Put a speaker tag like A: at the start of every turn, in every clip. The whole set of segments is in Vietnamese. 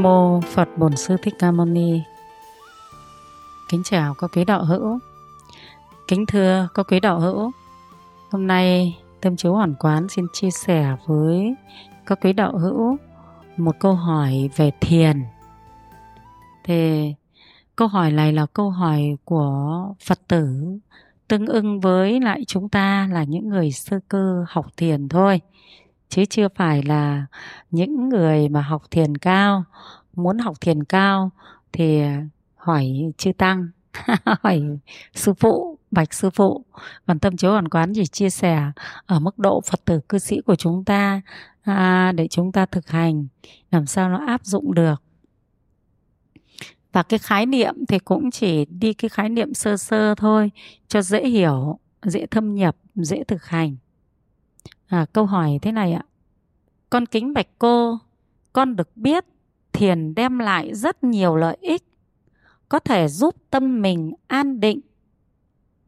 A: Nam mô Phật Bổn Sư Thích Ca Mâu Ni. Kính chào các quý đạo hữu. Kính thưa các quý đạo hữu. Hôm nay Tâm Chiếu Hoàn Quán xin chia sẻ với các quý đạo hữu một câu hỏi về thiền. Thì câu hỏi này là câu hỏi của Phật tử, tương ưng với lại chúng ta là những người sơ cơ học thiền thôi chứ chưa phải là những người mà học thiền cao muốn học thiền cao thì hỏi chư tăng hỏi sư phụ bạch sư phụ. Còn tâm chiếu hoàn quán chỉ chia sẻ ở mức độ phật tử cư sĩ của chúng ta à, để chúng ta thực hành làm sao nó áp dụng được. Và cái khái niệm thì cũng chỉ đi cái khái niệm sơ sơ thôi cho dễ hiểu dễ thâm nhập dễ thực hành à, câu hỏi thế này ạ. Con kính bạch cô con được biết thiền đem lại rất nhiều lợi ích có thể giúp tâm mình an định.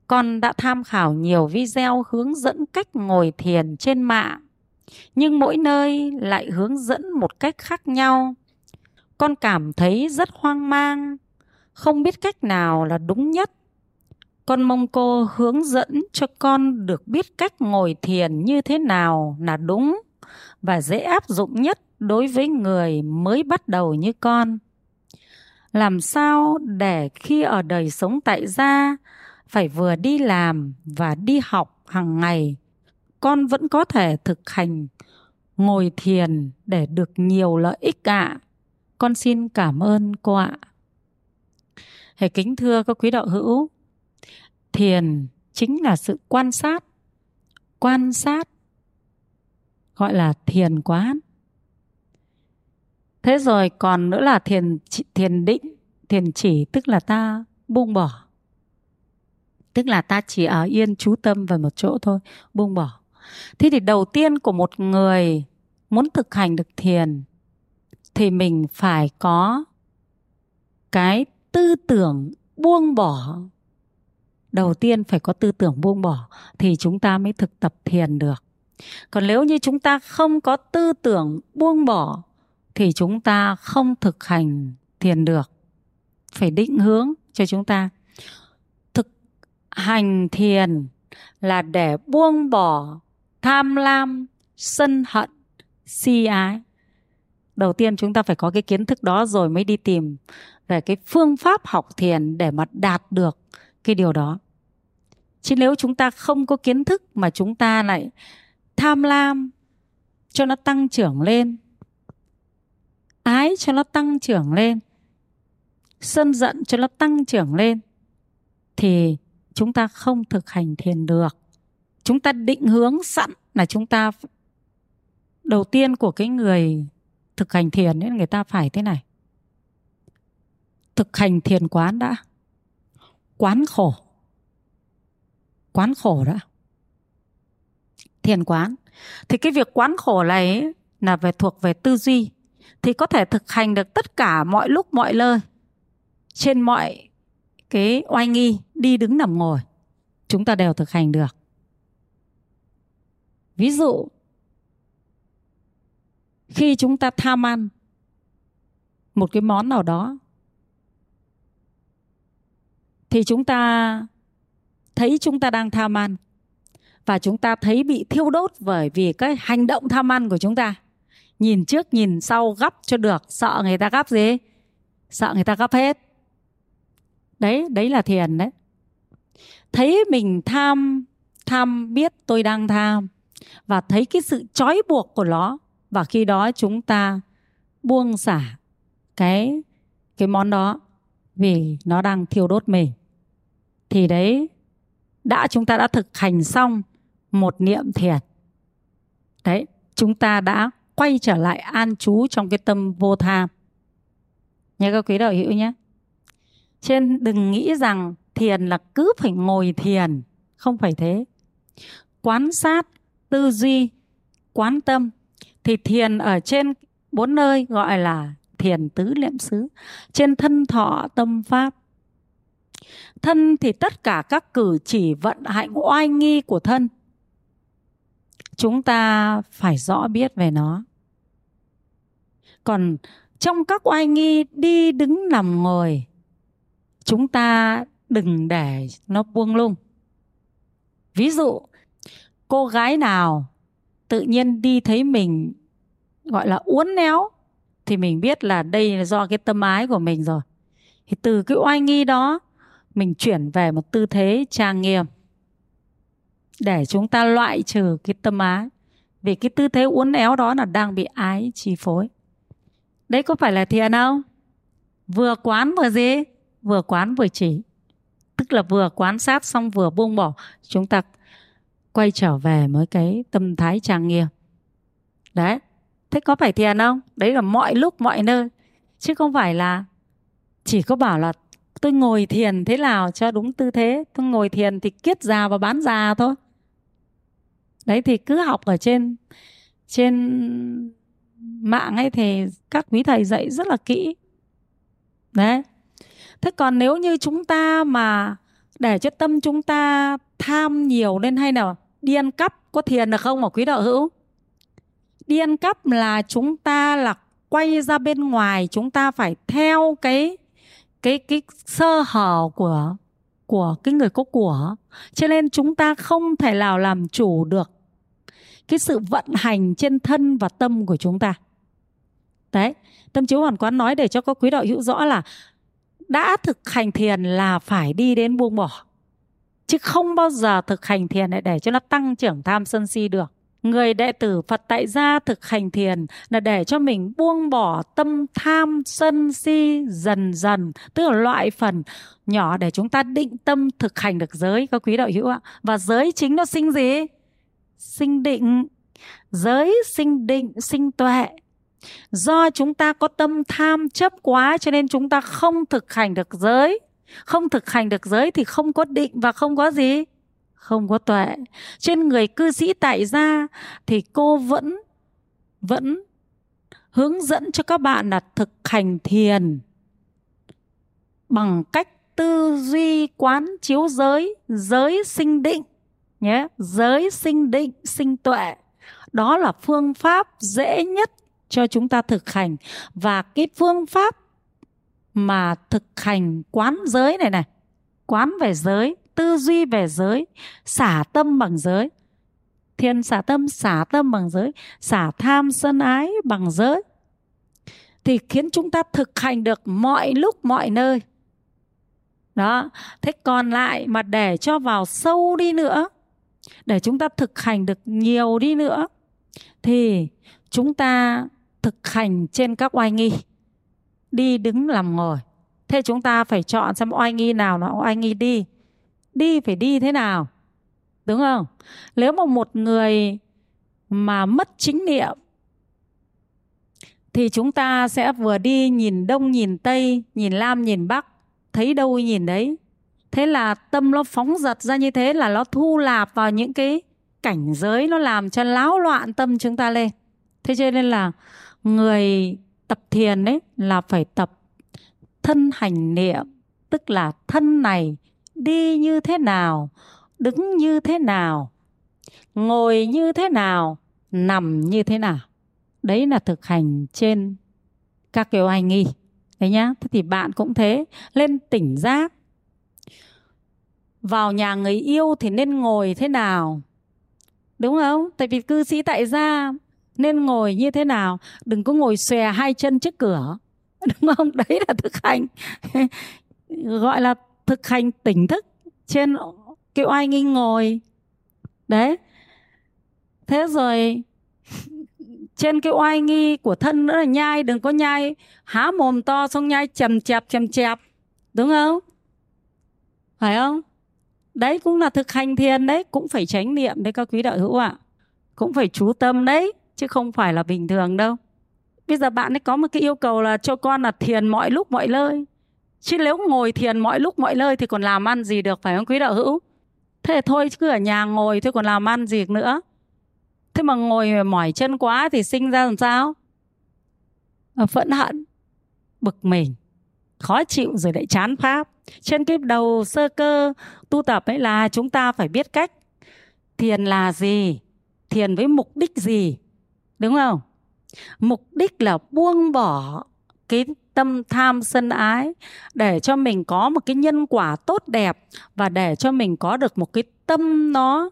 A: Con đã tham khảo nhiều video hướng dẫn cách ngồi thiền trên mạng nhưng mỗi nơi lại hướng dẫn một cách khác nhau. Con cảm thấy rất hoang mang không biết cách nào là đúng nhất con mong cô hướng dẫn cho con được biết cách ngồi thiền như thế nào là đúng và dễ áp dụng nhất đối với người mới bắt đầu như con. Làm sao để khi ở đời sống tại gia, phải vừa đi làm và đi học hàng ngày, con vẫn có thể thực hành ngồi thiền để được nhiều lợi ích ạ. Con xin cảm ơn cô ạ. Hãy kính thưa các quý đạo hữu thiền chính là sự quan sát. Quan sát gọi là thiền quán. Thế rồi còn nữa là thiền thiền định, thiền chỉ, tức là ta buông bỏ. Tức là ta chỉ ở yên chú tâm vào một chỗ thôi, buông bỏ. Thế thì đầu tiên của một người muốn thực hành được thiền thì mình phải có cái tư tưởng buông bỏ đầu tiên phải có tư tưởng buông bỏ thì chúng ta mới thực tập thiền được. Còn nếu như chúng ta không có tư tưởng buông bỏ thì chúng ta không thực hành thiền được. Phải định hướng cho chúng ta. Thực hành thiền là để buông bỏ tham lam, sân hận, si ái. Đầu tiên chúng ta phải có cái kiến thức đó rồi mới đi tìm về cái phương pháp học thiền để mà đạt được cái điều đó. Chứ nếu chúng ta không có kiến thức mà chúng ta lại tham lam cho nó tăng trưởng lên, ái cho nó tăng trưởng lên, sân giận cho nó tăng trưởng lên, thì chúng ta không thực hành thiền được. Chúng ta định hướng sẵn là chúng ta đầu tiên của cái người thực hành thiền ấy, người ta phải thế này. Thực hành thiền quán đã quán khổ. Quán khổ đã thiền quán. Thì cái việc quán khổ này là về thuộc về tư duy. Thì có thể thực hành được tất cả mọi lúc, mọi nơi. Trên mọi cái oai nghi, đi đứng nằm ngồi, chúng ta đều thực hành được. Ví dụ, khi chúng ta tham ăn một cái món nào đó thì chúng ta thấy chúng ta đang tham ăn. Và chúng ta thấy bị thiêu đốt bởi vì cái hành động tham ăn của chúng ta. Nhìn trước, nhìn sau gấp cho được. Sợ người ta gấp gì? Sợ người ta gấp hết. Đấy đấy là thiền đấy. Thấy mình tham tham biết tôi đang tham. Và thấy cái sự trói buộc của nó. Và khi đó chúng ta buông xả cái cái món đó vì nó đang thiêu đốt mình thì đấy, đã chúng ta đã thực hành xong một niệm thiền. Đấy, chúng ta đã quay trở lại an trú trong cái tâm vô tham. Nhớ các quý đạo hữu nhé. Trên đừng nghĩ rằng thiền là cứ phải ngồi thiền, không phải thế. Quán sát tư duy, quán tâm, thì thiền ở trên bốn nơi gọi là thiền tứ niệm xứ. Trên thân thọ tâm pháp thân thì tất cả các cử chỉ vận hạnh oai nghi của thân. Chúng ta phải rõ biết về nó. Còn trong các oai nghi đi đứng nằm ngồi, chúng ta đừng để nó buông lung. Ví dụ, cô gái nào tự nhiên đi thấy mình gọi là uốn éo, thì mình biết là đây là do cái tâm ái của mình rồi. Thì từ cái oai nghi đó mình chuyển về một tư thế trang nghiêm. Để chúng ta loại trừ cái tâm ái. Vì cái tư thế uốn éo đó là đang bị ái chi phối. Đấy có phải là thiền không? Vừa quán vừa gì? Vừa quán vừa chỉ. Tức là vừa quan sát xong vừa buông bỏ. Chúng ta quay trở về với cái tâm thái trang nghiêm. Đấy. Thế có phải thiền không? Đấy là mọi lúc, mọi nơi. Chứ không phải là chỉ có bảo là tôi ngồi thiền thế nào cho đúng tư thế? Tôi ngồi thiền thì kiết già và bán già thôi. Đấy, thì cứ học ở trên trên mạng ấy thì các quý thầy dạy rất là kỹ. Đấy. Thế còn nếu như chúng ta mà để cho tâm chúng ta tham nhiều lên hay nào? Đi ăn cắp có thiền được không ở quý đạo hữu? Đi ăn cắp là chúng ta là quay ra bên ngoài, chúng ta phải theo cái cái cái sơ hở của của cái người có của. Cho nên chúng ta không thể nào làm chủ được cái sự vận hành trên thân và tâm của chúng ta. Đấy, tâm chiếu hoàn quán nói để cho các quý đạo hữu rõ là đã thực hành thiền là phải đi đến buông bỏ, chứ không bao giờ thực hành thiền để cho nó tăng trưởng tham sân si được người đệ tử Phật tại gia thực hành thiền là để cho mình buông bỏ tâm tham, sân si dần dần, tức là loại phần nhỏ để chúng ta định tâm thực hành được giới. Các quý đạo hữu ạ. Và giới chính nó sinh gì? Sinh định. Giới sinh định, sinh tuệ. Do chúng ta có tâm tham chấp quá cho nên chúng ta không thực hành được giới. Không thực hành được giới thì không có định và không có gì? Không có tuệ. Trên người cư sĩ tại gia thì cô vẫn vẫn hướng dẫn cho các bạn là thực hành thiền bằng cách tư duy quán chiếu giới giới sinh định, nhé, giới sinh định, sinh tuệ. Đó là phương pháp dễ nhất cho chúng ta thực hành. Và cái phương pháp mà thực hành quán giới này này, quán về giới tư duy về giới, xả tâm bằng giới. Thiền xả tâm xả tâm bằng giới, xả tham sân ái bằng giới. Thì khiến chúng ta thực hành được mọi lúc, mọi nơi. Đó, thế còn lại mà để cho vào sâu đi nữa, để chúng ta thực hành được nhiều đi nữa, thì chúng ta thực hành trên các oai nghi. Đi đứng làm ngồi. Thế chúng ta phải chọn xem oai nghi nào là oai nghi đi đi phải đi thế nào, đúng không? Nếu mà một người mà mất chính niệm, thì chúng ta sẽ vừa đi nhìn đông, nhìn tây, nhìn lam nhìn bắc, thấy đâu nhìn đấy. Thế là tâm nó phóng giật ra như thế là nó thu lạp vào những cái cảnh giới, nó làm cho láo loạn tâm chúng ta lên. Thế cho nên là người tập thiền ấy là phải tập thân hành niệm, tức là thân này đi như thế nào? Đứng như thế nào? Ngồi như thế nào? Nằm như thế nào? Đấy là thực hành trên các kiểu hành nghi. Đấy nhá. Thế thì bạn cũng thế. Lên tỉnh giác. Vào nhà người yêu thì nên ngồi thế nào? Đúng không? Tại vì cư sĩ tại gia nên ngồi như thế nào? Đừng có ngồi xòe hai chân trước cửa. Đúng không? Đấy là thực hành. Gọi là thực hành tỉnh thức trên cái oai nghi ngồi. Đấy. Thế rồi, trên cái oai nghi của thân nữa là nhai, đừng có nhai, há mồm to xong nhai chầm chẹp chầm chẹp đúng không? Phải không? Đấy, cũng là thực hành thiền đấy, cũng phải tránh niệm đấy các quý đạo hữu ạ. À. cũng phải chú tâm đấy, chứ không phải là bình thường đâu. Bây giờ bạn ấy có một cái yêu cầu là cho con là thiền mọi lúc, mọi nơi chứ nếu ngồi thiền mọi lúc, mọi nơi thì còn làm ăn gì được, phải không quý đạo hữu? Thế thôi cứ ở nhà ngồi thôi còn làm ăn gì nữa. Thế mà ngồi mỏi chân quá thì sinh ra làm sao? Phẫn hận, bực mình, khó chịu rồi lại chán pháp. Trên cái đầu sơ cơ tu tập ấy là chúng ta phải biết cách. Thiền là gì? Thiền với mục đích gì? Đúng không? Mục đích là buông bỏ cái tâm tham sân ái, để cho mình có một cái nhân quả tốt đẹp và để cho mình có được một cái tâm nó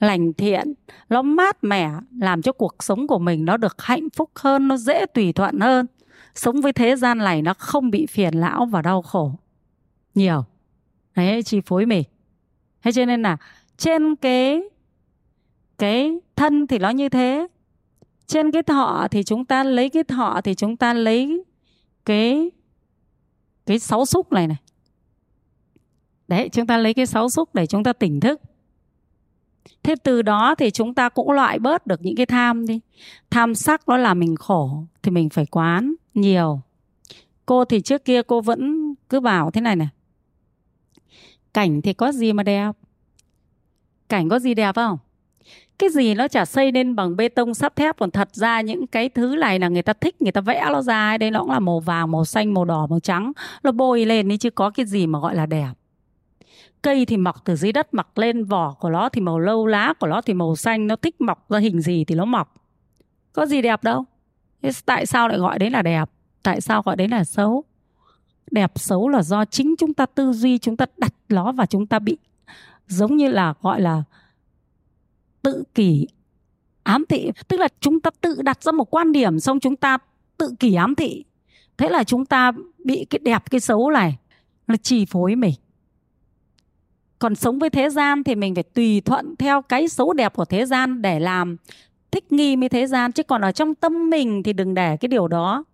A: lành thiện, nó mát mẻ, làm cho cuộc sống của mình nó được hạnh phúc hơn, nó dễ tùy thuận hơn. Sống với thế gian này nó không bị phiền lão và đau khổ. Nhiều. Đấy, chi phối mình thế cho nên là trên cái cái thân thì nó như thế. Trên cái thọ thì chúng ta lấy cái thọ thì chúng ta lấy cái cái sáu xúc này này. Đấy, chúng ta lấy cái sáu xúc để chúng ta tỉnh thức. Thế từ đó thì chúng ta cũng loại bớt được những cái tham đi. Tham sắc nó làm mình khổ thì mình phải quán nhiều. Cô thì trước kia cô vẫn cứ bảo thế này này. Cảnh thì có gì mà đẹp? Cảnh có gì đẹp không? Cái gì nó chả xây nên bằng bê tông sắt thép, còn thật ra những cái thứ này là người ta thích, người ta vẽ nó ra đây nó cũng là màu vàng, màu xanh, màu đỏ, màu trắng. Nó bôi lên đi chứ có cái gì mà gọi là đẹp. Cây thì mọc từ dưới đất, mọc lên, vỏ của nó thì màu lâu lá, của nó thì màu xanh, nó thích mọc ra hình gì thì nó mọc. Có gì đẹp đâu. Thế tại sao lại gọi đấy là đẹp? Tại sao gọi đấy là xấu? Đẹp xấu là do chính chúng ta tư duy, chúng ta đặt nó và chúng ta bị giống như là gọi là tự kỷ, ám thị. Tức là chúng ta tự đặt ra một quan điểm xong chúng ta tự kỷ ám thị. Thế là chúng ta bị cái đẹp, cái xấu này, nó chi phối mình. Còn sống với thế gian thì mình phải tùy thuận theo cái xấu đẹp của thế gian để làm thích nghi với thế gian. Chứ còn ở trong tâm mình thì đừng để cái điều đó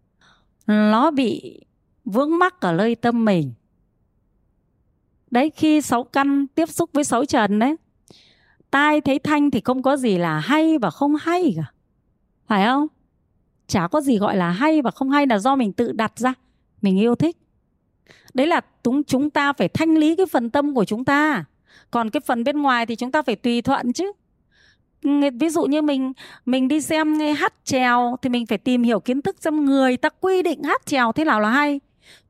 A: nó bị vướng mắc ở nơi tâm mình. Đấy, khi sáu căn tiếp xúc với sáu trần đấy tai thấy thanh thì không có gì là hay và không hay cả. Phải không? Chả có gì gọi là hay và không hay là do mình tự đặt ra, mình yêu thích. Đấy là chúng chúng ta phải thanh lý cái phần tâm của chúng ta. Còn cái phần bên ngoài thì chúng ta phải tùy thuận chứ. Ví dụ như mình mình đi xem hát trèo thì mình phải tìm hiểu kiến thức xem người ta quy định hát trèo thế nào là hay.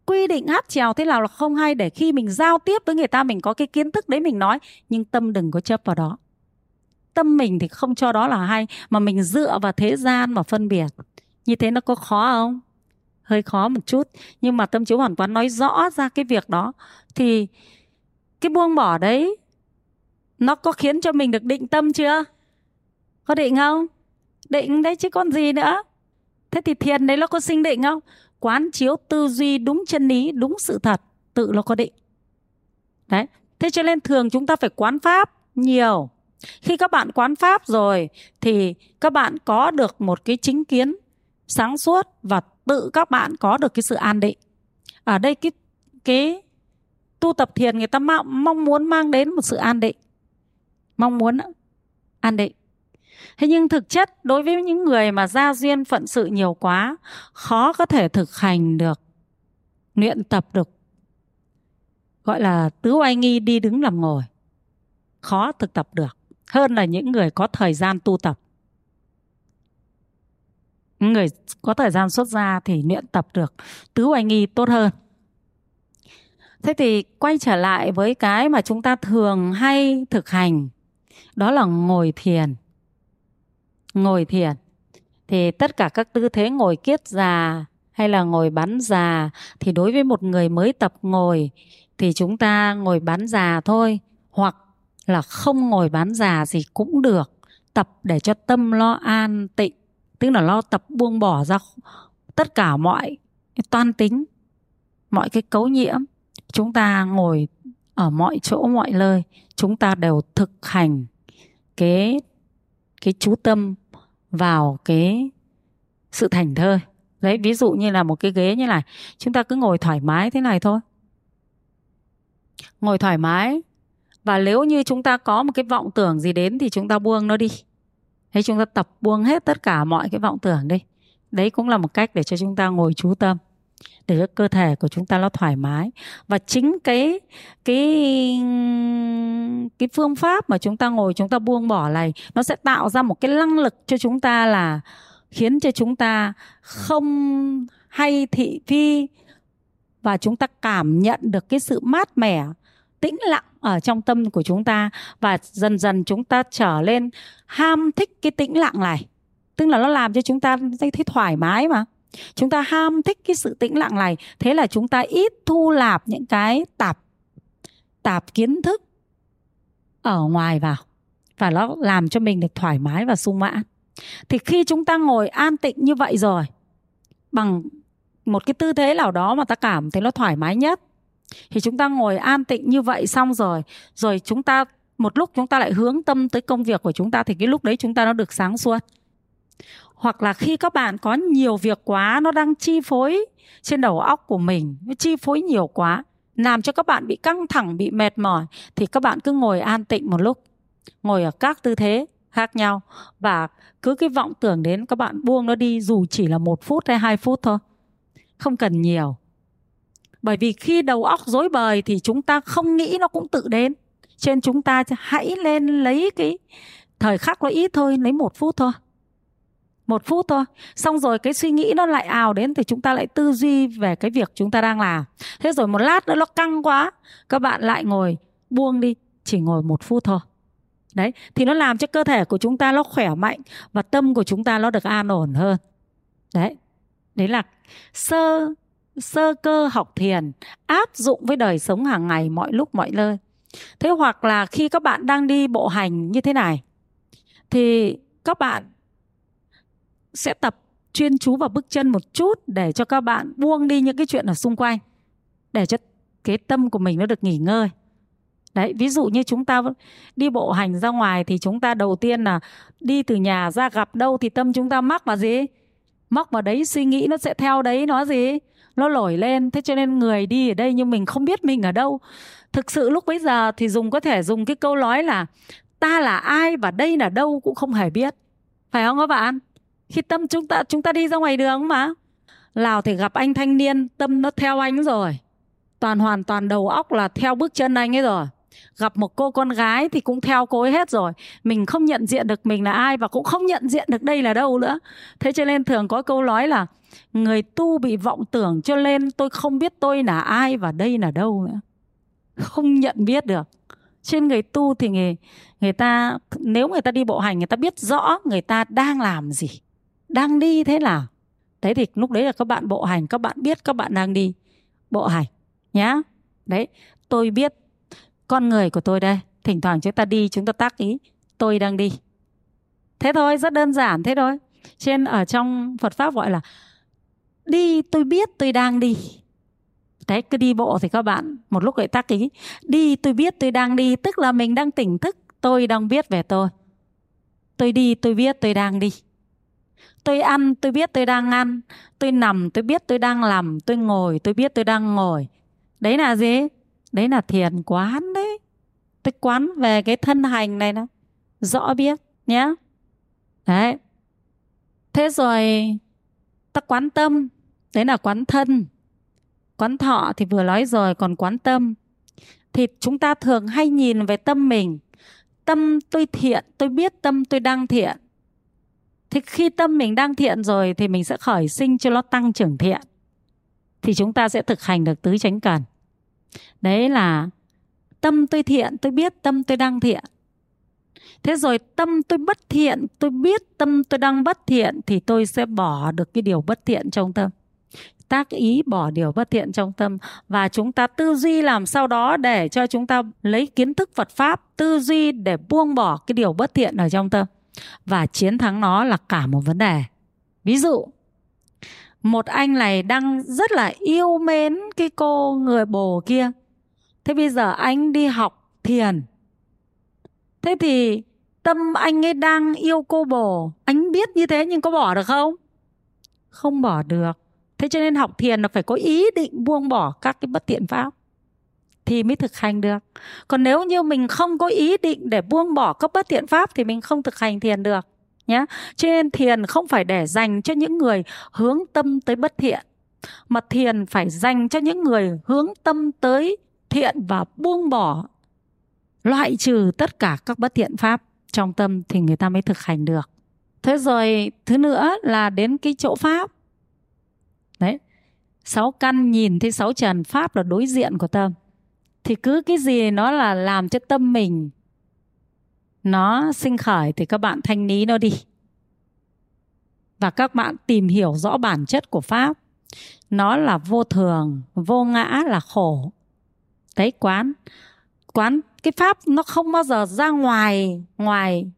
A: Quy định hát trèo thế nào là không hay để khi mình giao tiếp với người ta mình có cái kiến thức đấy mình nói, nhưng tâm đừng có chấp vào đó tâm mình thì không cho đó là hay, mà mình dựa vào thế gian mà phân biệt. Như thế nó có khó không? Hơi khó một chút. Nhưng mà tâm chiếu hoàn quán nói rõ ra cái việc đó. Thì cái buông bỏ đấy, nó có khiến cho mình được định tâm chưa? Có định không? Định đấy chứ còn gì nữa. Thế thì thiền đấy nó có sinh định không? Quán chiếu tư duy đúng chân lý, đúng sự thật, tự nó có định. Đấy. Thế cho nên thường chúng ta phải quán pháp nhiều khi các bạn quán pháp rồi thì các bạn có được một cái chính kiến sáng suốt và tự các bạn có được cái sự an định. Ở đây cái cái tu tập thiền người ta mong, mong muốn mang đến một sự an định. Mong muốn an định. Thế nhưng thực chất đối với những người mà gia duyên phận sự nhiều quá khó có thể thực hành được luyện tập được gọi là tứ oai nghi đi đứng làm ngồi khó thực tập được hơn là những người có thời gian tu tập. Người có thời gian xuất gia thì luyện tập được tứ hoài nghi tốt hơn. Thế thì quay trở lại với cái mà chúng ta thường hay thực hành, đó là ngồi thiền. Ngồi thiền. Thì tất cả các tư thế ngồi kiết già hay là ngồi bắn già thì đối với một người mới tập ngồi thì chúng ta ngồi bắn già thôi, hoặc là không ngồi bán già gì cũng được, tập để cho tâm lo an tịnh, tức là lo tập buông bỏ ra tất cả mọi toan tính, mọi cái cấu nhiễm. Chúng ta ngồi ở mọi chỗ, mọi nơi, chúng ta đều thực hành cái cái chú tâm vào cái sự thành thơi. Đấy, ví dụ như là một cái ghế như này, chúng ta cứ ngồi thoải mái thế này thôi. Ngồi thoải mái và nếu như chúng ta có một cái vọng tưởng gì đến thì chúng ta buông nó đi thế chúng ta tập buông hết tất cả mọi cái vọng tưởng đi đấy cũng là một cách để cho chúng ta ngồi chú tâm để cho cơ thể của chúng ta nó thoải mái và chính cái cái cái phương pháp mà chúng ta ngồi chúng ta buông bỏ này nó sẽ tạo ra một cái năng lực cho chúng ta là khiến cho chúng ta không hay thị phi và chúng ta cảm nhận được cái sự mát mẻ tĩnh lặng ở trong tâm của chúng ta và dần dần chúng ta trở lên ham thích cái tĩnh lặng này. Tức là nó làm cho chúng ta thấy, thấy thoải mái mà. Chúng ta ham thích cái sự tĩnh lặng này thế là chúng ta ít thu lạp những cái tạp tạp kiến thức ở ngoài vào. Và nó làm cho mình được thoải mái và sung mãn. Thì khi chúng ta ngồi an tịnh như vậy rồi bằng một cái tư thế nào đó mà ta cảm thấy nó thoải mái nhất thì chúng ta ngồi an tịnh như vậy xong rồi rồi chúng ta, một lúc chúng ta lại hướng tâm tới công việc của chúng ta thì cái lúc đấy chúng ta nó được sáng suốt. Hoặc là khi các bạn có nhiều việc quá, nó đang chi phối trên đầu óc của mình, nó chi phối nhiều quá, làm cho các bạn bị căng thẳng, bị mệt mỏi, thì các bạn cứ ngồi an tịnh một lúc. Ngồi ở các tư thế khác nhau và cứ cái vọng tưởng đến các bạn buông nó đi dù chỉ là một phút hay hai phút thôi. Không cần nhiều bởi vì khi đầu óc rối bời thì chúng ta không nghĩ nó cũng tự đến. Trên chúng ta hãy lên lấy cái thời khắc nó ít thôi, lấy một phút thôi. Một phút thôi. Xong rồi cái suy nghĩ nó lại ào đến thì chúng ta lại tư duy về cái việc chúng ta đang làm. Thế rồi một lát nữa nó căng quá, các bạn lại ngồi buông đi, chỉ ngồi một phút thôi. Đấy, thì nó làm cho cơ thể của chúng ta nó khỏe mạnh và tâm của chúng ta nó được an ổn hơn. Đấy đấy là sơ sơ cơ học thiền, áp dụng với đời sống hàng ngày mọi lúc, mọi nơi. Thế hoặc là khi các bạn đang đi bộ hành như thế này, thì các bạn sẽ tập chuyên chú vào bước chân một chút để cho các bạn buông đi những cái chuyện ở xung quanh, để cho cái tâm của mình nó được nghỉ ngơi. Đấy, ví dụ như chúng ta đi bộ hành ra ngoài thì chúng ta đầu tiên là đi từ nhà ra gặp đâu thì tâm chúng ta mắc vào gì? Mắc vào đấy, suy nghĩ nó sẽ theo đấy, nó gì? Nó nổi lên, thế cho nên người đi ở đây nhưng mình không biết mình ở đâu. Thực sự lúc bấy giờ thì dùng có thể dùng cái câu nói là, ta là ai và đây là đâu? cũng không hề biết. Phải không các bạn? Khi tâm chúng ta chúng ta đi ra ngoài đường mà. Lào thì gặp anh thanh niên, tâm nó theo anh rồi. Toàn hoàn toàn đầu óc là theo bước chân anh ấy rồi gặp một cô con gái thì cũng theo cô ấy hết rồi. Mình không nhận diện được mình là ai và cũng không nhận diện được đây là đâu nữa. Thế cho nên thường có câu nói là, người tu bị vọng tưởng cho nên tôi không biết tôi là ai và đây là đâu nữa. Không nhận biết được. Trên người tu thì người người ta, nếu người ta đi bộ hành, người ta biết rõ người ta đang làm gì, đang đi thế nào. Đấy thì lúc đấy là các bạn bộ hành, các bạn biết các bạn đang đi bộ hành nhá. Đấy, tôi biết con người của tôi đây. Thỉnh thoảng chúng ta đi, chúng ta tác ý, tôi đang đi. Thế thôi, rất đơn giản thế thôi. Trên, ở trong Phật pháp gọi là, đi, tôi biết tôi đang đi. Đấy, cứ đi bộ thì các bạn một lúc lại tác ý, đi, tôi biết tôi đang đi, tức là mình đang tỉnh thức, tôi đang biết về tôi. Tôi đi, tôi biết tôi đang đi. Tôi ăn, tôi biết tôi đang ăn. Tôi nằm, tôi biết tôi đang nằm tôi ngồi, tôi biết tôi đang ngồi. Đấy là gì? Đấy là thiền quán đấy. Tức quán về cái thân hành này nó rõ biết nhé đấy. Thế rồi, ta quán tâm. Đấy là quán thân. Quán thọ thì vừa nói rồi, còn quán tâm. Thì chúng ta thường hay nhìn về tâm mình. Tâm tôi thiện, tôi biết tâm tôi đang thiện. Thì khi tâm mình đang thiện rồi thì mình sẽ khởi sinh cho nó tăng trưởng thiện. Thì chúng ta sẽ thực hành được tứ chánh cần đấy là tâm tôi thiện, tôi biết tâm tôi đang thiện. Thế rồi tâm tôi bất thiện, tôi biết tâm tôi đang bất thiện thì tôi sẽ bỏ được cái điều bất thiện trong tâm. Tác ý bỏ điều bất thiện trong tâm và chúng ta tư duy làm sao đó để cho chúng ta lấy kiến thức Phật pháp tư duy để buông bỏ cái điều bất thiện ở trong tâm và chiến thắng nó là cả một vấn đề. Ví dụ một anh này đang rất là yêu mến cái cô người bồ kia. Thế bây giờ anh đi học thiền. Thế thì tâm anh ấy đang yêu cô bồ. Anh biết như thế nhưng có bỏ được không? Không bỏ được. Thế cho nên học thiền là phải có ý định buông bỏ các cái bất thiện pháp thì mới thực hành được. Còn nếu như mình không có ý định để buông bỏ các bất thiện pháp thì mình không thực hành thiền được nhé cho nên thiền không phải để dành cho những người hướng tâm tới bất thiện, mà thiền phải dành cho những người hướng tâm tới thiện và buông bỏ, loại trừ tất cả các bất thiện pháp. Trong tâm thì người ta mới thực hành được. Thế rồi thứ nữa là đến cái chỗ pháp. Đấy, sáu căn nhìn thấy sáu trần pháp là đối diện của tâm. Thì cứ cái gì nó là làm cho tâm mình nó sinh khởi thì các bạn thanh lý nó đi. Và các bạn tìm hiểu rõ bản chất của pháp. Nó là vô thường, vô ngã là khổ. Đấy, quán. Quán, cái pháp nó không bao giờ ra ngoài ngoài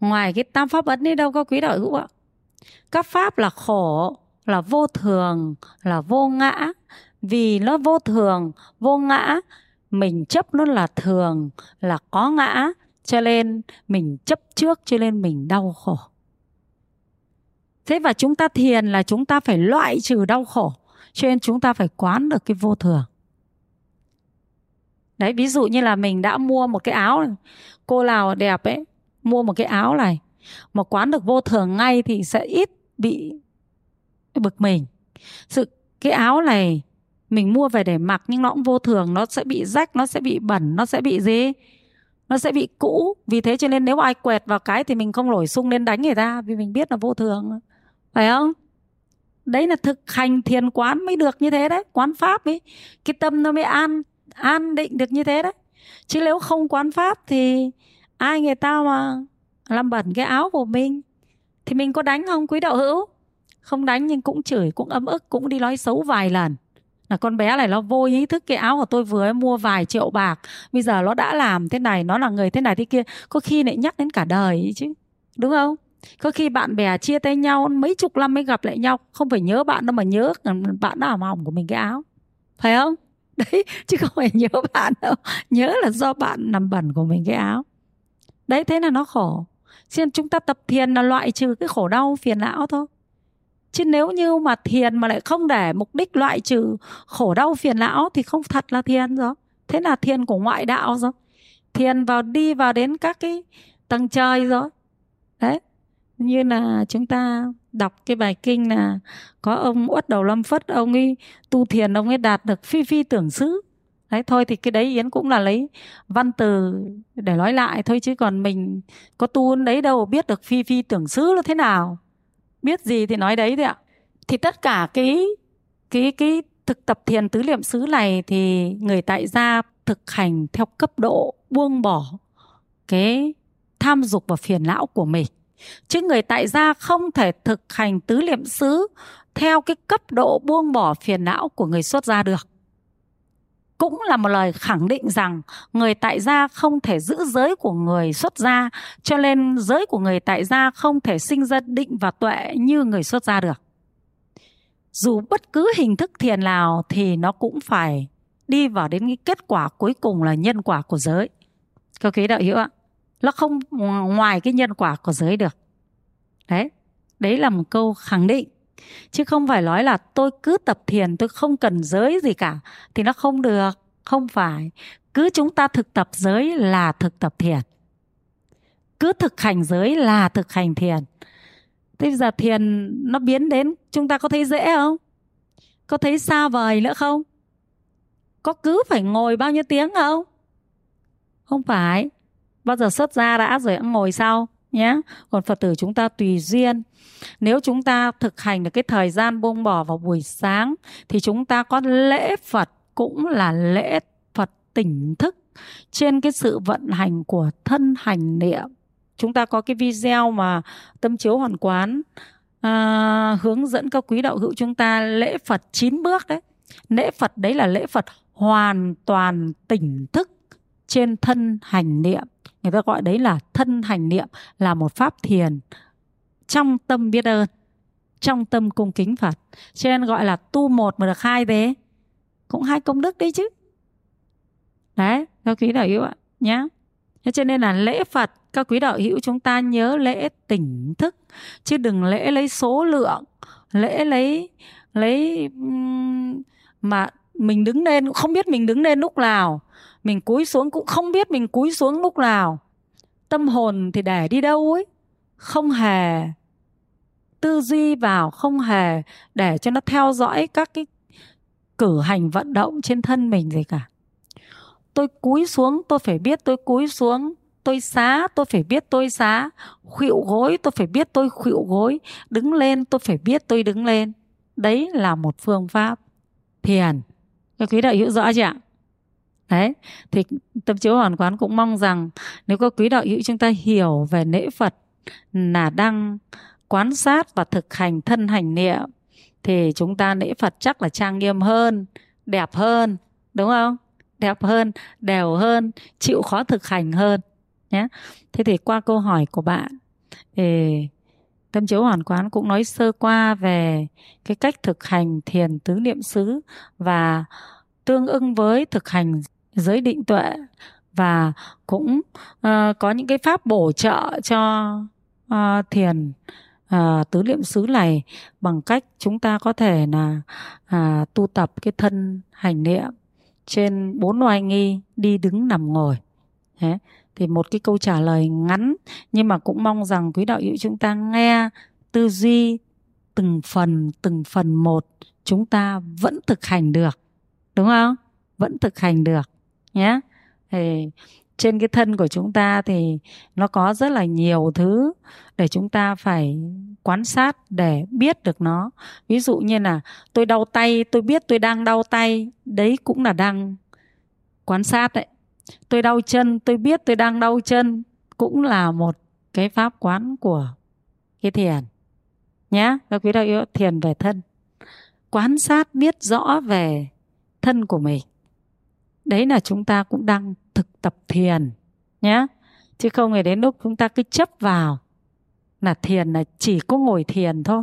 A: ngoài cái tam pháp ấn đi đâu các quý đạo hữu ạ. Các pháp là khổ, là vô thường, là vô ngã. Vì nó vô thường, vô ngã, mình chấp nó là thường, là có ngã cho nên mình chấp trước, cho nên mình đau khổ. Thế và chúng ta thiền là chúng ta phải loại trừ đau khổ, cho nên chúng ta phải quán được cái vô thường. Đấy, ví dụ như là mình đã mua một cái áo cô nào đẹp ấy, mua một cái áo này, mà quán được vô thường ngay thì sẽ ít bị bực mình. Sự, cái áo này mình mua về để mặc nhưng nó cũng vô thường, nó sẽ bị rách, nó sẽ bị bẩn, nó sẽ bị gì? Nó sẽ bị cũ. Vì thế cho nên nếu ai quẹt vào cái thì mình không nổi sung lên đánh người ta, vì mình biết là vô thường. Phải không? Đấy là thực hành thiền quán mới được như thế đấy, quán pháp ấy. Cái tâm nó mới an an định được như thế đấy. Chứ nếu không quán pháp thì ai người ta mà làm bẩn cái áo của mình? Thì mình có đánh không, quý đạo hữu? Không đánh nhưng cũng chửi, cũng ấm ức, cũng đi nói xấu vài lần là con bé này nó vô ý thức cái áo của tôi vừa mua vài triệu bạc. Bây giờ nó đã làm thế này, nó là người thế này thế kia. Có khi lại nhắc đến cả đời chứ. Đúng không? Có khi bạn bè chia tay nhau, mấy chục năm mới gặp lại nhau. Không phải nhớ bạn đâu mà nhớ bạn đã làm hỏng của mình cái áo. Phải không? Đấy, chứ không phải nhớ bạn đâu. Nhớ là do bạn làm bẩn của mình cái áo. Đấy, thế là nó khổ. Xin nên chúng ta tập thiền là loại trừ cái khổ đau phiền não thôi chứ nếu như mà thiền mà lại không để mục đích loại trừ khổ đau phiền não thì không thật là thiền rồi. Thế là thiền của ngoại đạo rồi. Thiền vào đi vào đến các cái tầng trời rồi. Đấy. Như là chúng ta đọc cái bài kinh là có ông uất đầu lâm phất, ông ấy tu thiền, ông ấy đạt được phi phi tưởng xứ. Đấy, thôi thì cái đấy yến cũng là lấy văn từ để nói lại thôi, chứ còn mình có tu đấy đâu biết được phi phi tưởng xứ là thế nào biết gì thì nói đấy thôi ạ. Thì tất cả cái cái cái thực tập thiền tứ niệm xứ này thì người tại gia thực hành theo cấp độ buông bỏ cái tham dục và phiền não của mình. Chứ người tại gia không thể thực hành tứ niệm xứ theo cái cấp độ buông bỏ phiền não của người xuất gia được cũng là một lời khẳng định rằng người tại gia không thể giữ giới của người xuất gia, cho nên giới của người tại gia không thể sinh ra định và tuệ như người xuất gia được. Dù bất cứ hình thức thiền nào thì nó cũng phải đi vào đến cái kết quả cuối cùng là nhân quả của giới. Các quý đạo hữu ạ, nó không ngoài cái nhân quả của giới được. Đấy đấy là một câu khẳng định chứ không phải nói là tôi cứ tập thiền, tôi không cần giới gì cả, thì nó không được, không phải. Cứ chúng ta thực tập giới là thực tập thiền. Cứ thực hành giới là thực hành thiền. Thế giờ thiền nó biến đến, chúng ta có thấy dễ không? Có thấy xa vời nữa không? Có cứ phải ngồi bao nhiêu tiếng không? Không phải. Bao giờ xuất ra đã rồi, ngồi sau nhé. Còn phật tử chúng ta tùy duyên. Nếu chúng ta thực hành được cái thời gian buông bỏ vào buổi sáng thì chúng ta có lễ phật cũng là lễ phật tỉnh thức trên cái sự vận hành của thân hành niệm. Chúng ta có cái video mà tâm chiếu hoàn quán à, hướng dẫn các quý đạo hữu chúng ta lễ phật chín bước đấy. Lễ phật đấy là lễ phật hoàn toàn tỉnh thức trên thân hành niệm. Người ta gọi đấy là thân hành niệm, là một pháp thiền trong tâm biết ơn, trong tâm cung kính phật. Cho nên gọi là tu một mà được hai thế cũng hai công đức đấy chứ. Đấy, các quý đạo hữu ạ nhé thế cho nên là lễ phật, các quý đạo hữu chúng ta nhớ lễ tỉnh thức, chứ đừng lễ lấy số lượng, lễ lấy lấy mà mình đứng lên, không biết mình đứng lên lúc nào mình cúi xuống cũng không biết mình cúi xuống lúc nào. Tâm hồn thì để đi đâu ấy? Không hề. Tư duy vào không hề để cho nó theo dõi các cái cử hành vận động trên thân mình gì cả. Tôi cúi xuống, tôi phải biết tôi cúi xuống. Tôi xá, tôi phải biết tôi xá. Khuỵu gối, tôi phải biết tôi khuỵu gối. Đứng lên, tôi phải biết tôi đứng lên. Đấy là một phương pháp thiền. Các quý đạo hữu rõ chưa ạ? Đấy thì tâm chiếu hoàn quán cũng mong rằng nếu có quý đạo hữu chúng ta hiểu về lễ phật là đang quán sát và thực hành thân hành niệm thì chúng ta lễ Phật chắc là trang nghiêm hơn, đẹp hơn, đúng không? Đẹp hơn, đều hơn, chịu khó thực hành hơn nhé. Thế thì qua câu hỏi của bạn thì Tâm chiếu hoàn quán cũng nói sơ qua về cái cách thực hành thiền tứ niệm xứ và tương ứng với thực hành giới định tuệ và cũng uh, có những cái pháp bổ trợ cho uh, thiền uh, tứ niệm xứ này bằng cách chúng ta có thể là uh, tu tập cái thân hành niệm trên bốn oai nghi đi đứng nằm ngồi. Thế thì một cái câu trả lời ngắn nhưng mà cũng mong rằng quý đạo hữu chúng ta nghe tư duy từng phần từng phần một chúng ta vẫn thực hành được đúng không? Vẫn thực hành được nhé thì trên cái thân của chúng ta thì nó có rất là nhiều thứ để chúng ta phải quan sát để biết được nó. Ví dụ như là tôi đau tay, tôi biết tôi đang đau tay, đấy cũng là đang quan sát đấy. Tôi đau chân, tôi biết tôi đang đau chân, cũng là một cái pháp quán của cái thiền nhé các quý đạo yêu, thiền về thân. Quan sát, biết rõ về thân của mình đấy là chúng ta cũng đang thực tập thiền nhé chứ không phải đến lúc chúng ta cứ chấp vào là thiền là chỉ có ngồi thiền thôi.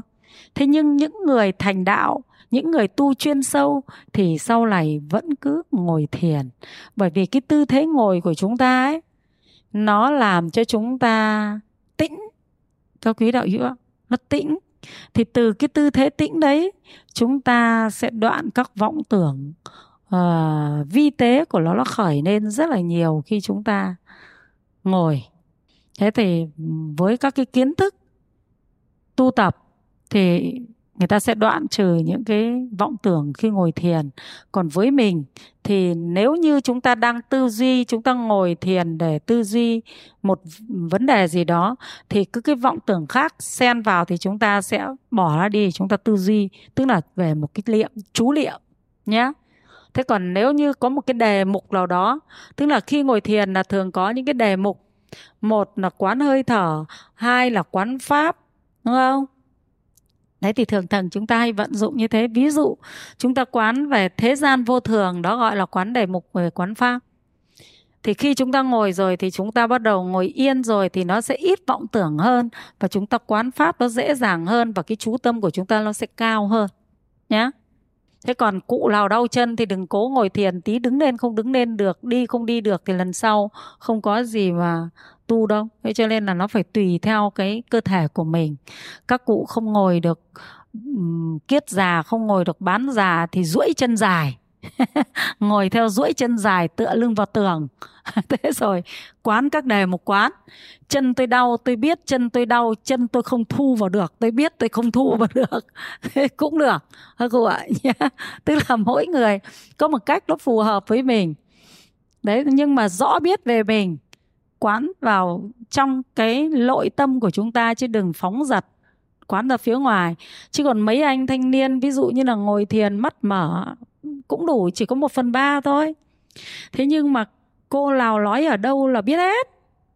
A: Thế nhưng những người thành đạo, những người tu chuyên sâu thì sau này vẫn cứ ngồi thiền. Bởi vì cái tư thế ngồi của chúng ta ấy, nó làm cho chúng ta tĩnh. Cho quý đạo hữu nó tĩnh. Thì từ cái tư thế tĩnh đấy, chúng ta sẽ đoạn các vọng tưởng uh, vi tế của nó nó khởi lên rất là nhiều khi chúng ta ngồi. Thế thì với các cái kiến thức tu tập thì người ta sẽ đoạn trừ những cái vọng tưởng khi ngồi thiền. Còn với mình thì nếu như chúng ta đang tư duy chúng ta ngồi thiền để tư duy một vấn đề gì đó thì cứ cái vọng tưởng khác xen vào thì chúng ta sẽ bỏ ra đi chúng ta tư duy tức là về một cái liệm chú niệm nhé thế còn nếu như có một cái đề mục nào đó, tức là khi ngồi thiền là thường có những cái đề mục một là quán hơi thở, hai là quán pháp, đúng không Đấy, thì thường thường chúng ta hay vận dụng như thế. Ví dụ, chúng ta quán về thế gian vô thường, đó gọi là quán đề mục về quán pháp. Thì khi chúng ta ngồi rồi thì chúng ta bắt đầu ngồi yên rồi thì nó sẽ ít vọng tưởng hơn và chúng ta quán pháp nó dễ dàng hơn và cái chú tâm của chúng ta nó sẽ cao hơn nhé. Thế còn cụ nào đau chân thì đừng cố ngồi thiền tí đứng lên không đứng lên được, đi không đi được thì lần sau không có gì mà tu đâu. Thế cho nên là nó phải tùy theo cái cơ thể của mình. Các cụ không ngồi được um, kiết già không ngồi được bán già thì duỗi chân dài. Ngồi theo duỗi chân dài tựa lưng vào tường. thế rồi, quán các đề một quán. Chân tôi đau, tôi biết chân tôi đau, chân tôi không thu vào được. Tôi biết tôi không thu vào được. Thế cũng được hả cô ạ tức là mỗi người có một cách nó phù hợp với mình. Đấy, nhưng mà rõ biết về mình, quán vào trong cái nội tâm của chúng ta chứ đừng phóng giật quán ra phía ngoài. Chứ còn mấy anh thanh niên, ví dụ như là ngồi thiền, mắt mở, cũng đủ chỉ có một phần ba thôi. Thế nhưng mà cô nào lói ở đâu là biết hết.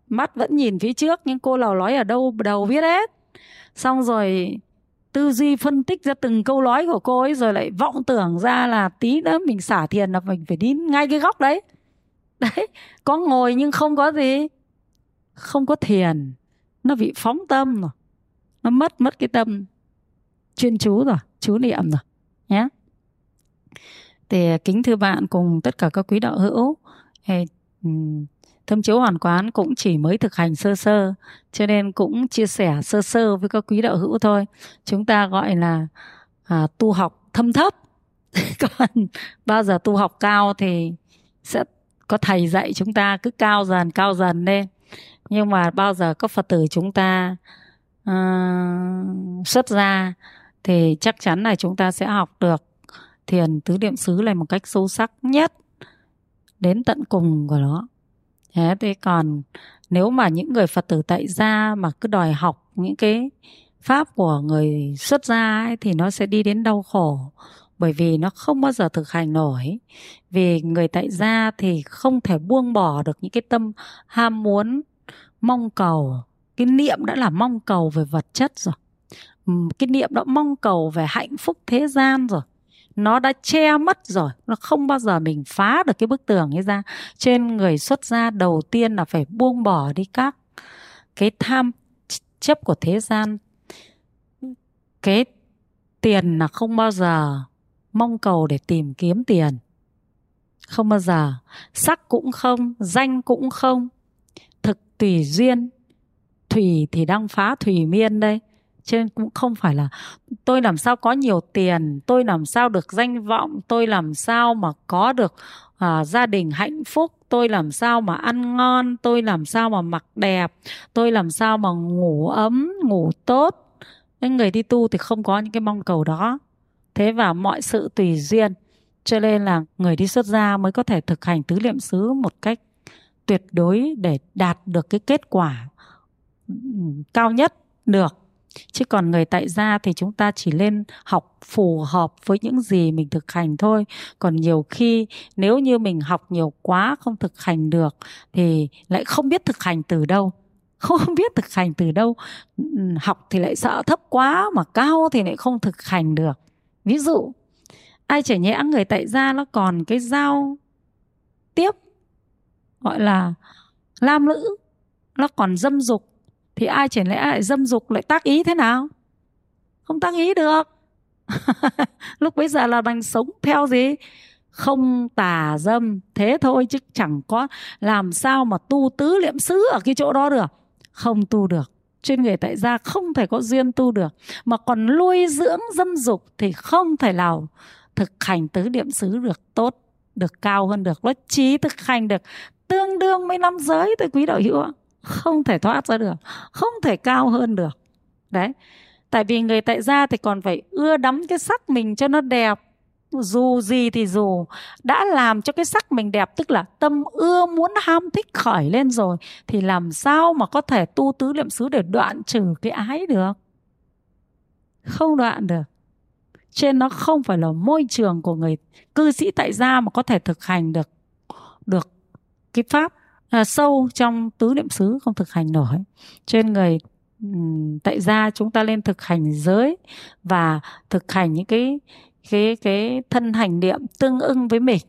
A: Mắt vẫn nhìn phía trước, nhưng cô nào lói ở đâu đầu biết hết. Xong rồi, tư duy phân tích ra từng câu nói của cô ấy, rồi lại vọng tưởng ra là tí nữa mình xả thiền là mình phải đi ngay cái góc đấy. Đấy, có ngồi nhưng không có gì. Không có thiền. Nó bị phóng tâm rồi. Nó mất mất cái tâm. Chuyên chú rồi, chú niệm rồi nhé thì kính thưa bạn cùng tất cả các quý đạo hữu thâm chiếu hoàn quán cũng chỉ mới thực hành sơ sơ cho nên cũng chia sẻ sơ sơ với các quý đạo hữu thôi. Chúng ta gọi là à, tu học thâm thấp. Còn bao giờ tu học cao thì sẽ có thầy dạy chúng ta cứ cao dần cao dần lên nhưng mà bao giờ các phật tử chúng ta à, xuất ra thì chắc chắn là chúng ta sẽ học được thiền tứ niệm xứ này một cách sâu sắc nhất đến tận cùng của nó. Thế thì còn nếu mà những người phật tử tại gia mà cứ đòi học những cái pháp của người xuất gia ấy, thì nó sẽ đi đến đau khổ bởi vì nó không bao giờ thực hành nổi. Vì người tại gia thì không thể buông bỏ được những cái tâm ham muốn mong cầu. Cái niệm đã là mong cầu về vật chất rồi. Cái niệm đó mong cầu về hạnh phúc thế gian rồi nó đã che mất rồi. Nó không bao giờ mình phá được cái bức tường ấy ra. Trên người xuất gia đầu tiên là phải buông bỏ đi các cái tham chấp của thế gian. Cái tiền là không bao giờ mong cầu để tìm kiếm tiền. Không bao giờ. Sắc cũng không, danh cũng không, thực tùy duyên. Thủy thì đang phá thủy miên đây cho nên cũng không phải là tôi làm sao có nhiều tiền tôi làm sao được danh vọng tôi làm sao mà có được à, gia đình hạnh phúc tôi làm sao mà ăn ngon tôi làm sao mà mặc đẹp tôi làm sao mà ngủ ấm ngủ tốt. Nên người đi tu thì không có những cái mong cầu đó. Thế và mọi sự tùy duyên. Cho nên là người đi xuất gia mới có thể thực hành tứ niệm xứ một cách tuyệt đối để đạt được cái kết quả ừ, cao nhất được chứ còn người tại gia thì chúng ta chỉ lên học phù hợp với những gì mình thực hành thôi. Còn nhiều khi nếu như mình học nhiều quá không thực hành được thì lại không biết thực hành từ đâu. Không biết thực hành từ đâu. Học thì lại sợ thấp quá, mà cao thì lại không thực hành được. Ví dụ, ai trẻ nhẽ người tại gia nó còn cái giao tiếp, gọi là, lam lữ, nó còn dâm dục thì ai chẳng lẽ lại dâm dục lại tác ý thế nào? Không tác ý được. Lúc bấy giờ là đang sống theo gì? Không tà dâm, thế thôi chứ chẳng có làm sao mà tu tứ liệm xứ ở cái chỗ đó được. Không tu được. Chuyên nghề tại gia không thể có duyên tu được. Mà còn nuôi dưỡng dâm dục thì không thể nào thực hành tứ niệm xứ được tốt, được cao hơn được. Nó trí thực hành được tương đương với năm giới tôi quý đạo hữu ạ không thể thoát ra được, không thể cao hơn được. Đấy. Tại vì người tại gia thì còn phải ưa đắm cái sắc mình cho nó đẹp. Dù gì thì dù, đã làm cho cái sắc mình đẹp, tức là tâm ưa muốn ham thích khởi lên rồi, thì làm sao mà có thể tu tứ niệm xứ để đoạn trừ cái ái được? Không đoạn được. Trên nó không phải là môi trường của người cư sĩ tại gia mà có thể thực hành được được cái pháp à, sâu trong tứ niệm xứ không thực hành nổi. Trên người tại gia chúng ta lên thực hành giới và thực hành những cái cái cái thân hành niệm tương ưng với mình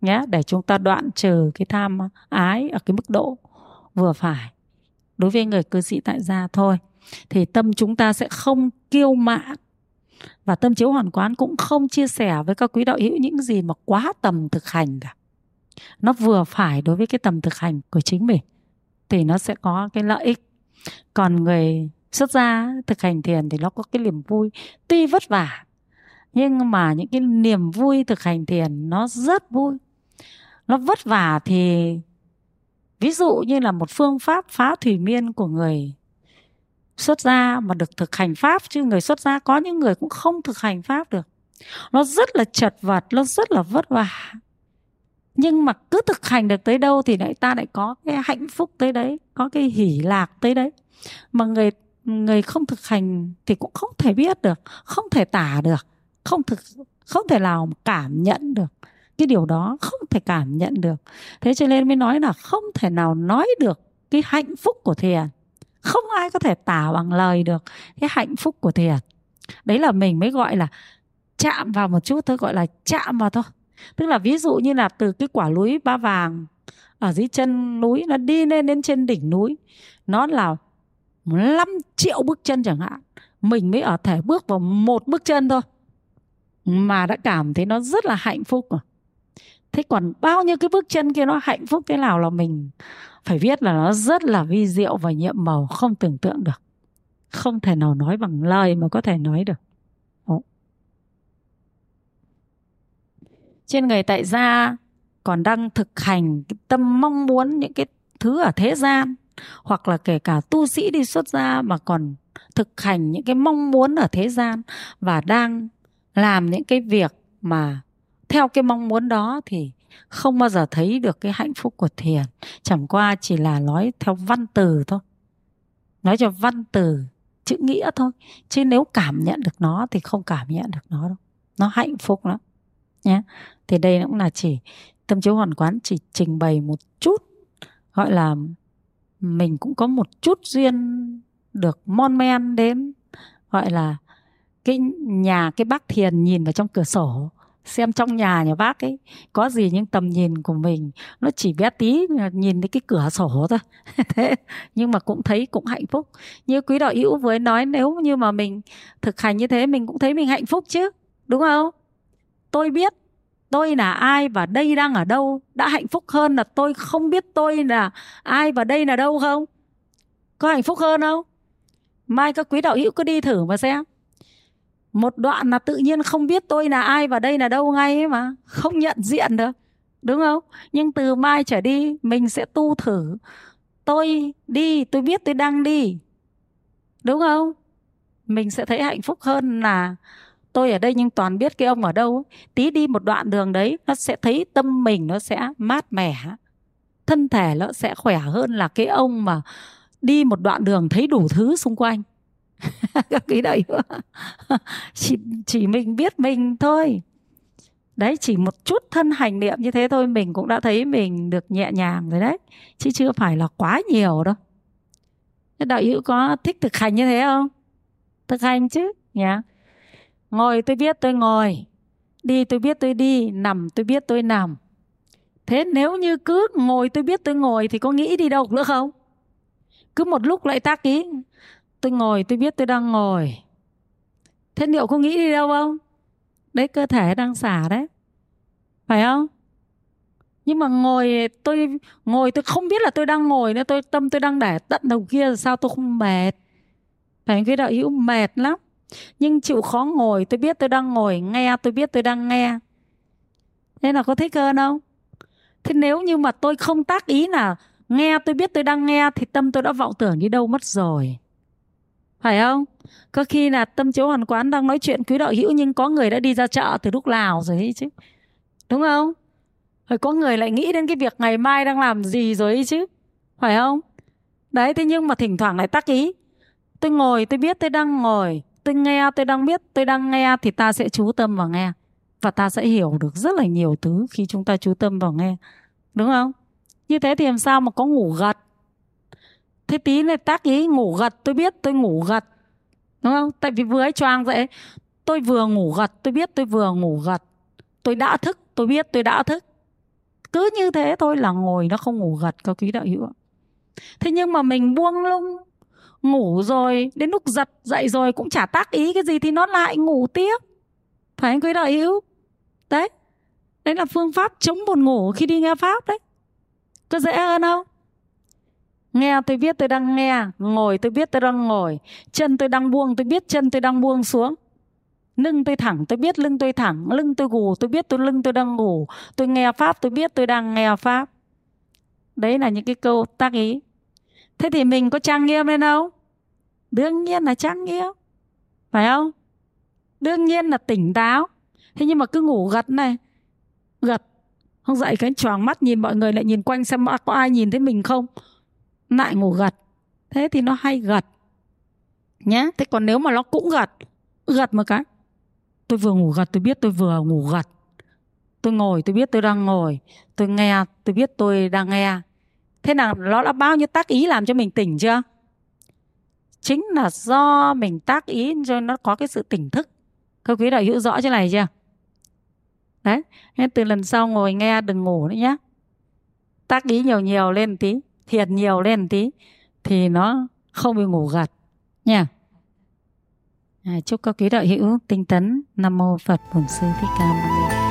A: nhé để chúng ta đoạn trừ cái tham ái ở cái mức độ vừa phải. Đối với người cư sĩ tại gia thôi thì tâm chúng ta sẽ không kiêu mạn và tâm chiếu hoàn quán cũng không chia sẻ với các quý đạo hữu những gì mà quá tầm thực hành cả nó vừa phải đối với cái tầm thực hành của chính mình, thì nó sẽ có cái lợi ích. Còn người xuất gia thực hành thiền thì nó có cái niềm vui, tuy vất vả, nhưng mà những cái niềm vui thực hành thiền nó rất vui. Nó vất vả thì, ví dụ như là một phương pháp phá thủy miên của người xuất gia mà được thực hành pháp, chứ người xuất gia có những người cũng không thực hành pháp được. Nó rất là chật vật, nó rất là vất vả nhưng mà cứ thực hành được tới đâu thì lại ta lại có cái hạnh phúc tới đấy, có cái hỷ lạc tới đấy. Mà người người không thực hành thì cũng không thể biết được, không thể tả được, không thực, không thể nào cảm nhận được. Cái điều đó không thể cảm nhận được. Thế cho nên mới nói là không thể nào nói được cái hạnh phúc của thiền. Không ai có thể tả bằng lời được cái hạnh phúc của thiền. Đấy là mình mới gọi là chạm vào một chút thôi, gọi là chạm vào thôi tức là ví dụ như là từ cái quả núi ba vàng, ở dưới chân núi, nó đi lên đến trên đỉnh núi, nó là 5 triệu bước chân chẳng hạn. Mình mới ở thể bước vào một bước chân thôi, mà đã cảm thấy nó rất là hạnh phúc rồi thế còn bao nhiêu cái bước chân kia nó hạnh phúc thế nào là mình phải biết là nó rất là vi diệu và nhiệm màu, không tưởng tượng được. Không thể nào nói bằng lời mà có thể nói được. Trên người tại gia còn đang thực hành cái tâm mong muốn những cái thứ ở thế gian, hoặc là kể cả tu sĩ đi xuất gia mà còn thực hành những cái mong muốn ở thế gian và đang làm những cái việc mà theo cái mong muốn đó thì không bao giờ thấy được cái hạnh phúc của thiền. Chẳng qua chỉ là nói theo văn từ thôi. Nói cho văn từ, chữ nghĩa thôi. Chứ nếu cảm nhận được nó thì không cảm nhận được nó đâu. Nó hạnh phúc lắm nhé thì đây cũng là chỉ tâm chiếu hoàn quán chỉ trình bày một chút, gọi là mình cũng có một chút duyên được mon men đến, gọi là cái nhà cái bác thiền nhìn vào trong cửa sổ, xem trong nhà nhà bác ấy có gì nhưng tầm nhìn của mình nó chỉ bé tí nhìn thấy cái cửa sổ thôi. Thế nhưng mà cũng thấy cũng hạnh phúc. Như quý đạo hữu vừa nói, nếu như mà mình thực hành như thế mình cũng thấy mình hạnh phúc chứ, đúng không? Tôi biết tôi là ai và đây đang ở đâu. Đã hạnh phúc hơn là tôi không biết tôi là ai và đây là đâu không? Có hạnh phúc hơn không? Mai các quý đạo hữu cứ đi thử mà xem. Một đoạn là tự nhiên không biết tôi là ai và đây là đâu ngay ấy mà, không nhận diện được, đúng không? Nhưng từ mai trở đi, mình sẽ tu thử. Tôi đi, tôi biết tôi đang đi, đúng không? Mình sẽ thấy hạnh phúc hơn là tôi ở đây nhưng toàn biết cái ông ở đâu tí đi một đoạn đường đấy, nó sẽ thấy tâm mình nó sẽ mát mẻ. Thân thể nó sẽ khỏe hơn là cái ông mà đi một đoạn đường thấy đủ thứ xung quanh. Các đấy. Chỉ chỉ mình biết mình thôi. Đấy, chỉ một chút thân hành niệm như thế thôi, mình cũng đã thấy mình được nhẹ nhàng rồi đấy. Chứ chưa phải là quá nhiều đâu. Đạo hữu có thích thực hành như thế không? Thực hành chứ nhá ngồi tôi biết tôi ngồi, đi tôi biết tôi đi, nằm tôi biết tôi nằm. Thế nếu như cứ ngồi tôi biết tôi ngồi thì có nghĩ đi đâu nữa không? Cứ một lúc lại tác ý, tôi ngồi tôi biết tôi đang ngồi. Thế liệu có nghĩ đi đâu không? Đấy, cơ thể đang xả đấy. Phải không? Nhưng mà ngồi tôi ngồi tôi không biết là tôi đang ngồi nữa, tôi, tâm tôi đang để tận đầu kia, sao tôi không mệt? Phải cái đạo hữu mệt lắm nhưng chịu khó ngồi, tôi biết tôi đang ngồi, nghe, tôi biết tôi đang nghe. Thế là có thích hơn không? Thế nếu như mà tôi không tác ý là nghe, tôi biết tôi đang nghe, thì tâm tôi đã vọng tưởng đi đâu mất rồi. Phải không? Có khi là tâm chiếu hoàn quán đang nói chuyện quý đạo hữu, nhưng có người đã đi ra chợ từ lúc nào rồi ấy chứ? Đúng không? Rồi có người lại nghĩ đến cái việc ngày mai đang làm gì rồi ấy chứ? Phải không? Đấy, thế nhưng mà thỉnh thoảng lại tác ý. Tôi ngồi, tôi biết tôi đang ngồi tôi nghe, tôi đang biết, tôi đang nghe thì ta sẽ chú tâm vào nghe. Và ta sẽ hiểu được rất là nhiều thứ khi chúng ta chú tâm vào nghe. Đúng không? Như thế thì làm sao mà có ngủ gật? Thế tí này tác ý ngủ gật, tôi biết tôi ngủ gật. Đúng không? Tại vì vừa ấy choang dậy tôi vừa ngủ gật, tôi biết tôi vừa ngủ gật. Tôi đã thức, tôi biết tôi đã thức. Cứ như thế thôi là ngồi nó không ngủ gật có quý đạo hữu thế nhưng mà mình buông lung ngủ rồi, đến lúc giật dậy rồi cũng chả tác ý cái gì thì nó lại ngủ tiếp. Phải anh quý đạo hữu? Đấy đấy là phương pháp chống buồn ngủ khi đi nghe pháp đấy. Có dễ hơn không? Nghe tôi biết tôi đang nghe, ngồi tôi biết tôi đang ngồi, chân tôi đang buông tôi biết chân tôi đang buông xuống. Lưng tôi thẳng tôi biết lưng tôi thẳng, lưng tôi gù tôi biết tôi lưng tôi đang ngủ tôi nghe pháp tôi biết tôi đang nghe pháp. Đấy là những cái câu tác ý. Thế thì mình có trang nghiêm lên không? Đương nhiên là trang nghĩa phải không? Đương nhiên là tỉnh táo. Thế nhưng mà cứ ngủ gật này. Gật. Không dậy cái choàng mắt nhìn mọi người lại nhìn quanh xem có ai nhìn thấy mình không? Lại ngủ gật. Thế thì nó hay gật. Nhé thế còn nếu mà nó cũng gật? Gật một cái. Tôi vừa ngủ gật, tôi biết tôi vừa ngủ gật. Tôi ngồi, tôi biết tôi đang ngồi. Tôi nghe, tôi biết tôi đang nghe. Thế nào, nó đã bao nhiêu tác ý làm cho mình tỉnh chưa? Chính là do mình tác ý cho nó có cái sự tỉnh thức. Các quý đạo hữu rõ chỗ này chưa? Đấy nên từ lần sau ngồi nghe đừng ngủ nữa nhé tác ý nhiều nhiều lên tí thiệt nhiều lên tí thì nó không bị ngủ gật nha. À, chúc các quý đạo hữu tinh tấn. Nam mô phật bổn sư thích ca mâu ni.